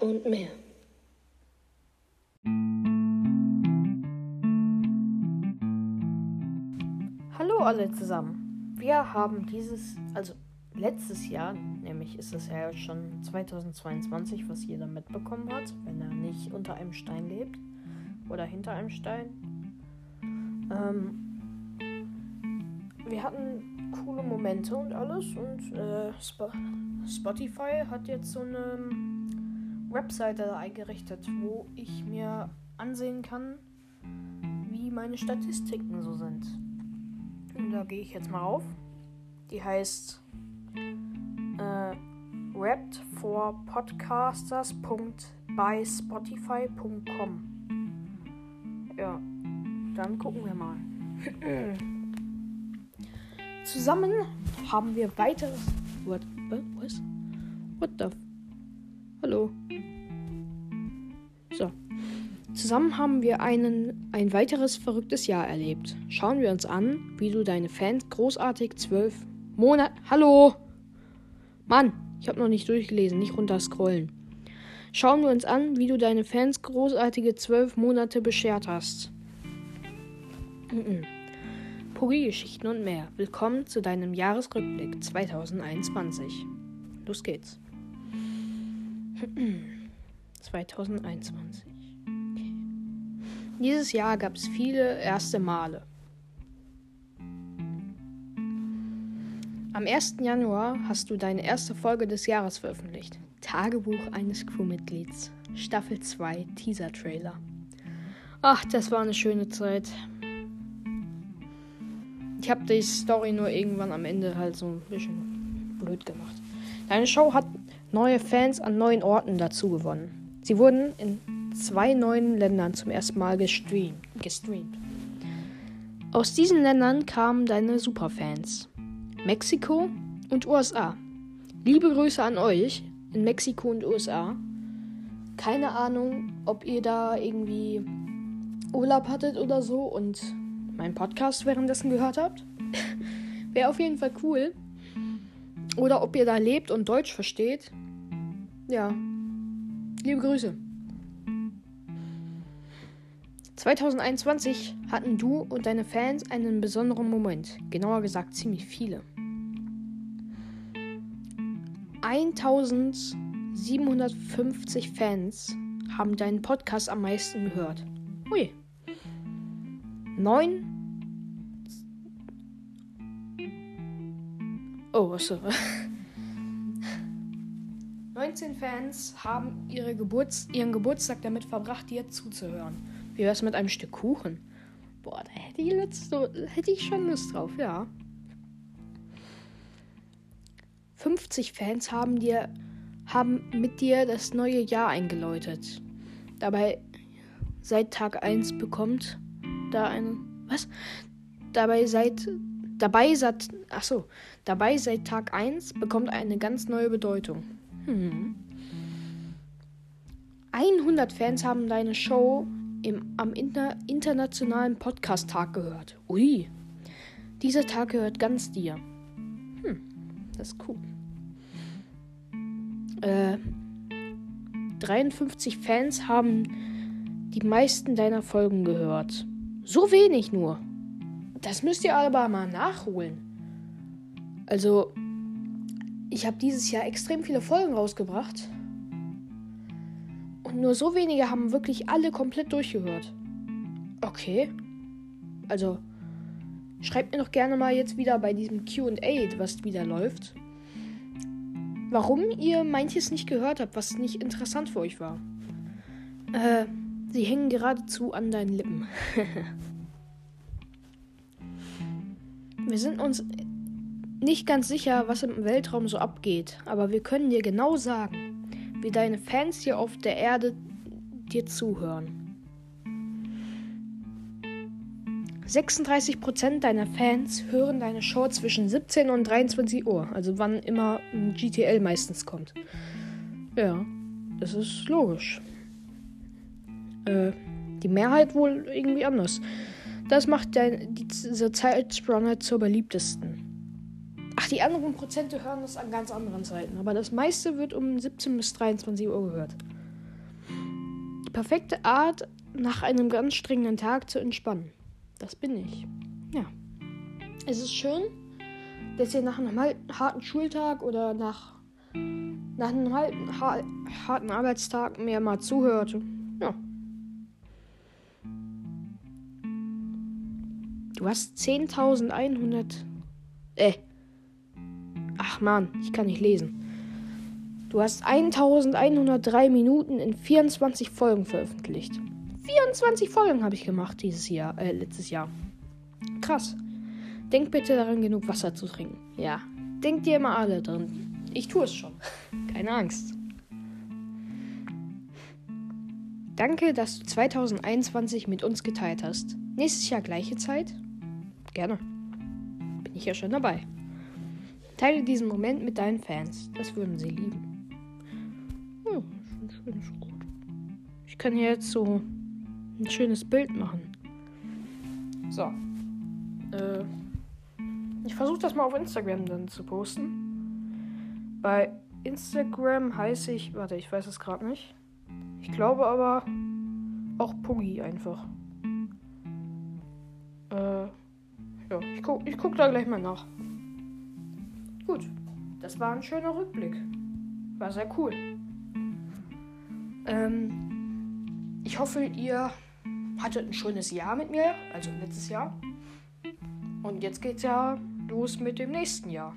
und mehr. Hallo alle zusammen. Wir haben dieses, also letztes Jahr, nämlich ist es ja schon 2022, was jeder mitbekommen hat, wenn er nicht unter einem Stein lebt oder hinter einem Stein. Ähm, wir hatten coole Momente und alles und äh, Sp Spotify hat jetzt so eine Webseite eingerichtet, wo ich mir ansehen kann, wie meine Statistiken so sind. Und da gehe ich jetzt mal auf. Die heißt äh, Wrapped. Ja, dann gucken wir mal. Zusammen haben wir weiteres. What? Was? What the? Hallo. Zusammen haben wir einen, ein weiteres verrücktes Jahr erlebt. Schauen wir uns an, wie du deine Fans großartig zwölf Monate. Hallo! Mann, ich habe noch nicht durchgelesen, nicht runterscrollen. Schauen wir uns an, wie du deine Fans großartige zwölf Monate beschert hast. Pogi-Geschichten und mehr. Willkommen zu deinem Jahresrückblick 2021. Los geht's. 2021. Dieses Jahr gab es viele erste Male. Am 1. Januar hast du deine erste Folge des Jahres veröffentlicht. Tagebuch eines Crewmitglieds. Staffel 2 Teaser-Trailer. Ach, das war eine schöne Zeit. Ich habe die Story nur irgendwann am Ende halt so ein bisschen blöd gemacht. Deine Show hat neue Fans an neuen Orten dazu gewonnen. Sie wurden in zwei neuen Ländern zum ersten Mal gestreamt. gestreamt. Aus diesen Ländern kamen deine Superfans. Mexiko und USA. Liebe Grüße an euch in Mexiko und USA. Keine Ahnung, ob ihr da irgendwie Urlaub hattet oder so und meinen Podcast währenddessen gehört habt. Wäre auf jeden Fall cool. Oder ob ihr da lebt und Deutsch versteht. Ja. Liebe Grüße. 2021 hatten du und deine Fans einen besonderen Moment. Genauer gesagt ziemlich viele. 1750 Fans haben deinen Podcast am meisten gehört. Ui. 9. Oh, achso. 19 Fans haben ihre Geburts ihren Geburtstag damit verbracht, dir zuzuhören. Wie wär's mit einem Stück Kuchen? Boah, da hätte ich, Lust, hätte ich schon Lust drauf, ja. 50 Fans haben dir haben mit dir das neue Jahr eingeläutet. Dabei seit Tag 1 bekommt da eine was? Dabei seit dabei seit ach so, dabei seit Tag 1 bekommt eine ganz neue Bedeutung. Hm. 100 Fans haben deine Show im, am Inter internationalen Podcast-Tag gehört. Ui. Dieser Tag gehört ganz dir. Hm, das ist cool. Äh, 53 Fans haben die meisten deiner Folgen gehört. So wenig nur. Das müsst ihr aber mal nachholen. Also, ich habe dieses Jahr extrem viele Folgen rausgebracht. Nur so wenige haben wirklich alle komplett durchgehört. Okay. Also, schreibt mir doch gerne mal jetzt wieder bei diesem QA, was wieder läuft warum ihr manches nicht gehört habt, was nicht interessant für euch war. Äh, sie hängen geradezu an deinen Lippen. wir sind uns nicht ganz sicher, was im Weltraum so abgeht, aber wir können dir genau sagen, wie deine Fans hier auf der Erde dir zuhören. 36% deiner Fans hören deine Show zwischen 17 und 23 Uhr, also wann immer ein GTL meistens kommt. Ja, das ist logisch. Äh, die Mehrheit wohl irgendwie anders. Das macht dein, diese Zeitspanne zur beliebtesten. Ach, die anderen Prozente hören das an ganz anderen Zeiten, aber das meiste wird um 17 bis 23 Uhr gehört. perfekte Art, nach einem ganz strengenden Tag zu entspannen. Das bin ich. Ja. Es ist schön, dass ihr nach einem harten Schultag oder nach, nach einem harten Arbeitstag mir mal zuhört. Ja. Du hast 10.100. Äh. Ach man, ich kann nicht lesen. Du hast 1103 Minuten in 24 Folgen veröffentlicht. 24 Folgen habe ich gemacht dieses Jahr, äh, letztes Jahr. Krass. Denk bitte daran, genug Wasser zu trinken. Ja. Denkt ihr immer alle drin. Ich tue es schon. Keine Angst. Danke, dass du 2021 mit uns geteilt hast. Nächstes Jahr gleiche Zeit? Gerne. Bin ich ja schon dabei. Teile diesen Moment mit deinen Fans. Das würden sie lieben. Oh, ein schönes Gut. Ich kann hier jetzt so ein schönes Bild machen. So. Äh, ich versuche das mal auf Instagram dann zu posten. Bei Instagram heiße ich, warte, ich weiß es gerade nicht. Ich glaube aber auch Puggy einfach. Äh, ja, ich guck, ich guck da gleich mal nach. Gut, das war ein schöner Rückblick. War sehr cool. Ähm, ich hoffe, ihr hattet ein schönes Jahr mit mir, also letztes Jahr. Und jetzt geht's ja los mit dem nächsten Jahr.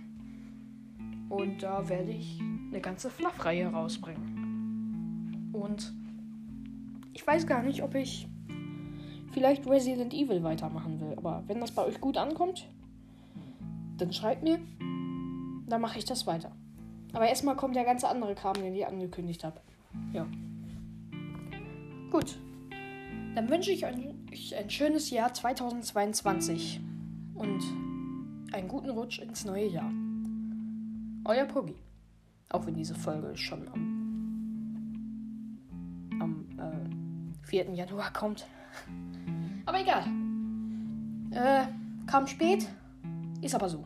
Und da werde ich eine ganze Fluff-Reihe rausbringen. Und ich weiß gar nicht, ob ich vielleicht Resident Evil weitermachen will. Aber wenn das bei euch gut ankommt, dann schreibt mir. Dann mache ich das weiter. Aber erstmal kommt der ganze andere Kram, den ich angekündigt habe. Ja. Gut. Dann wünsche ich euch ein schönes Jahr 2022 und einen guten Rutsch ins neue Jahr. Euer Puggy. Auch wenn diese Folge schon am, am äh, 4. Januar kommt. Aber egal. Äh, kam spät. Ist aber so.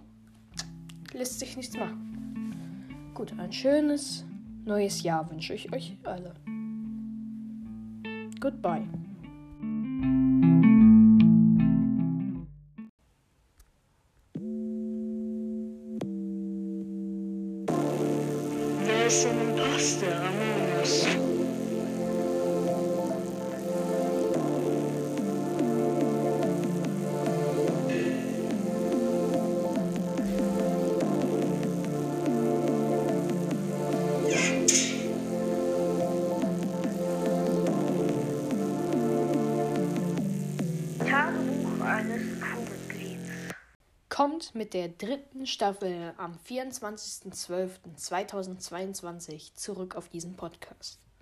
Lässt sich nichts machen. Gut, ein schönes neues Jahr wünsche ich euch alle. Goodbye. There's an imposter among us. Tagebuch Kommt mit der dritten Staffel am 24.12.2022 zurück auf diesen Podcast.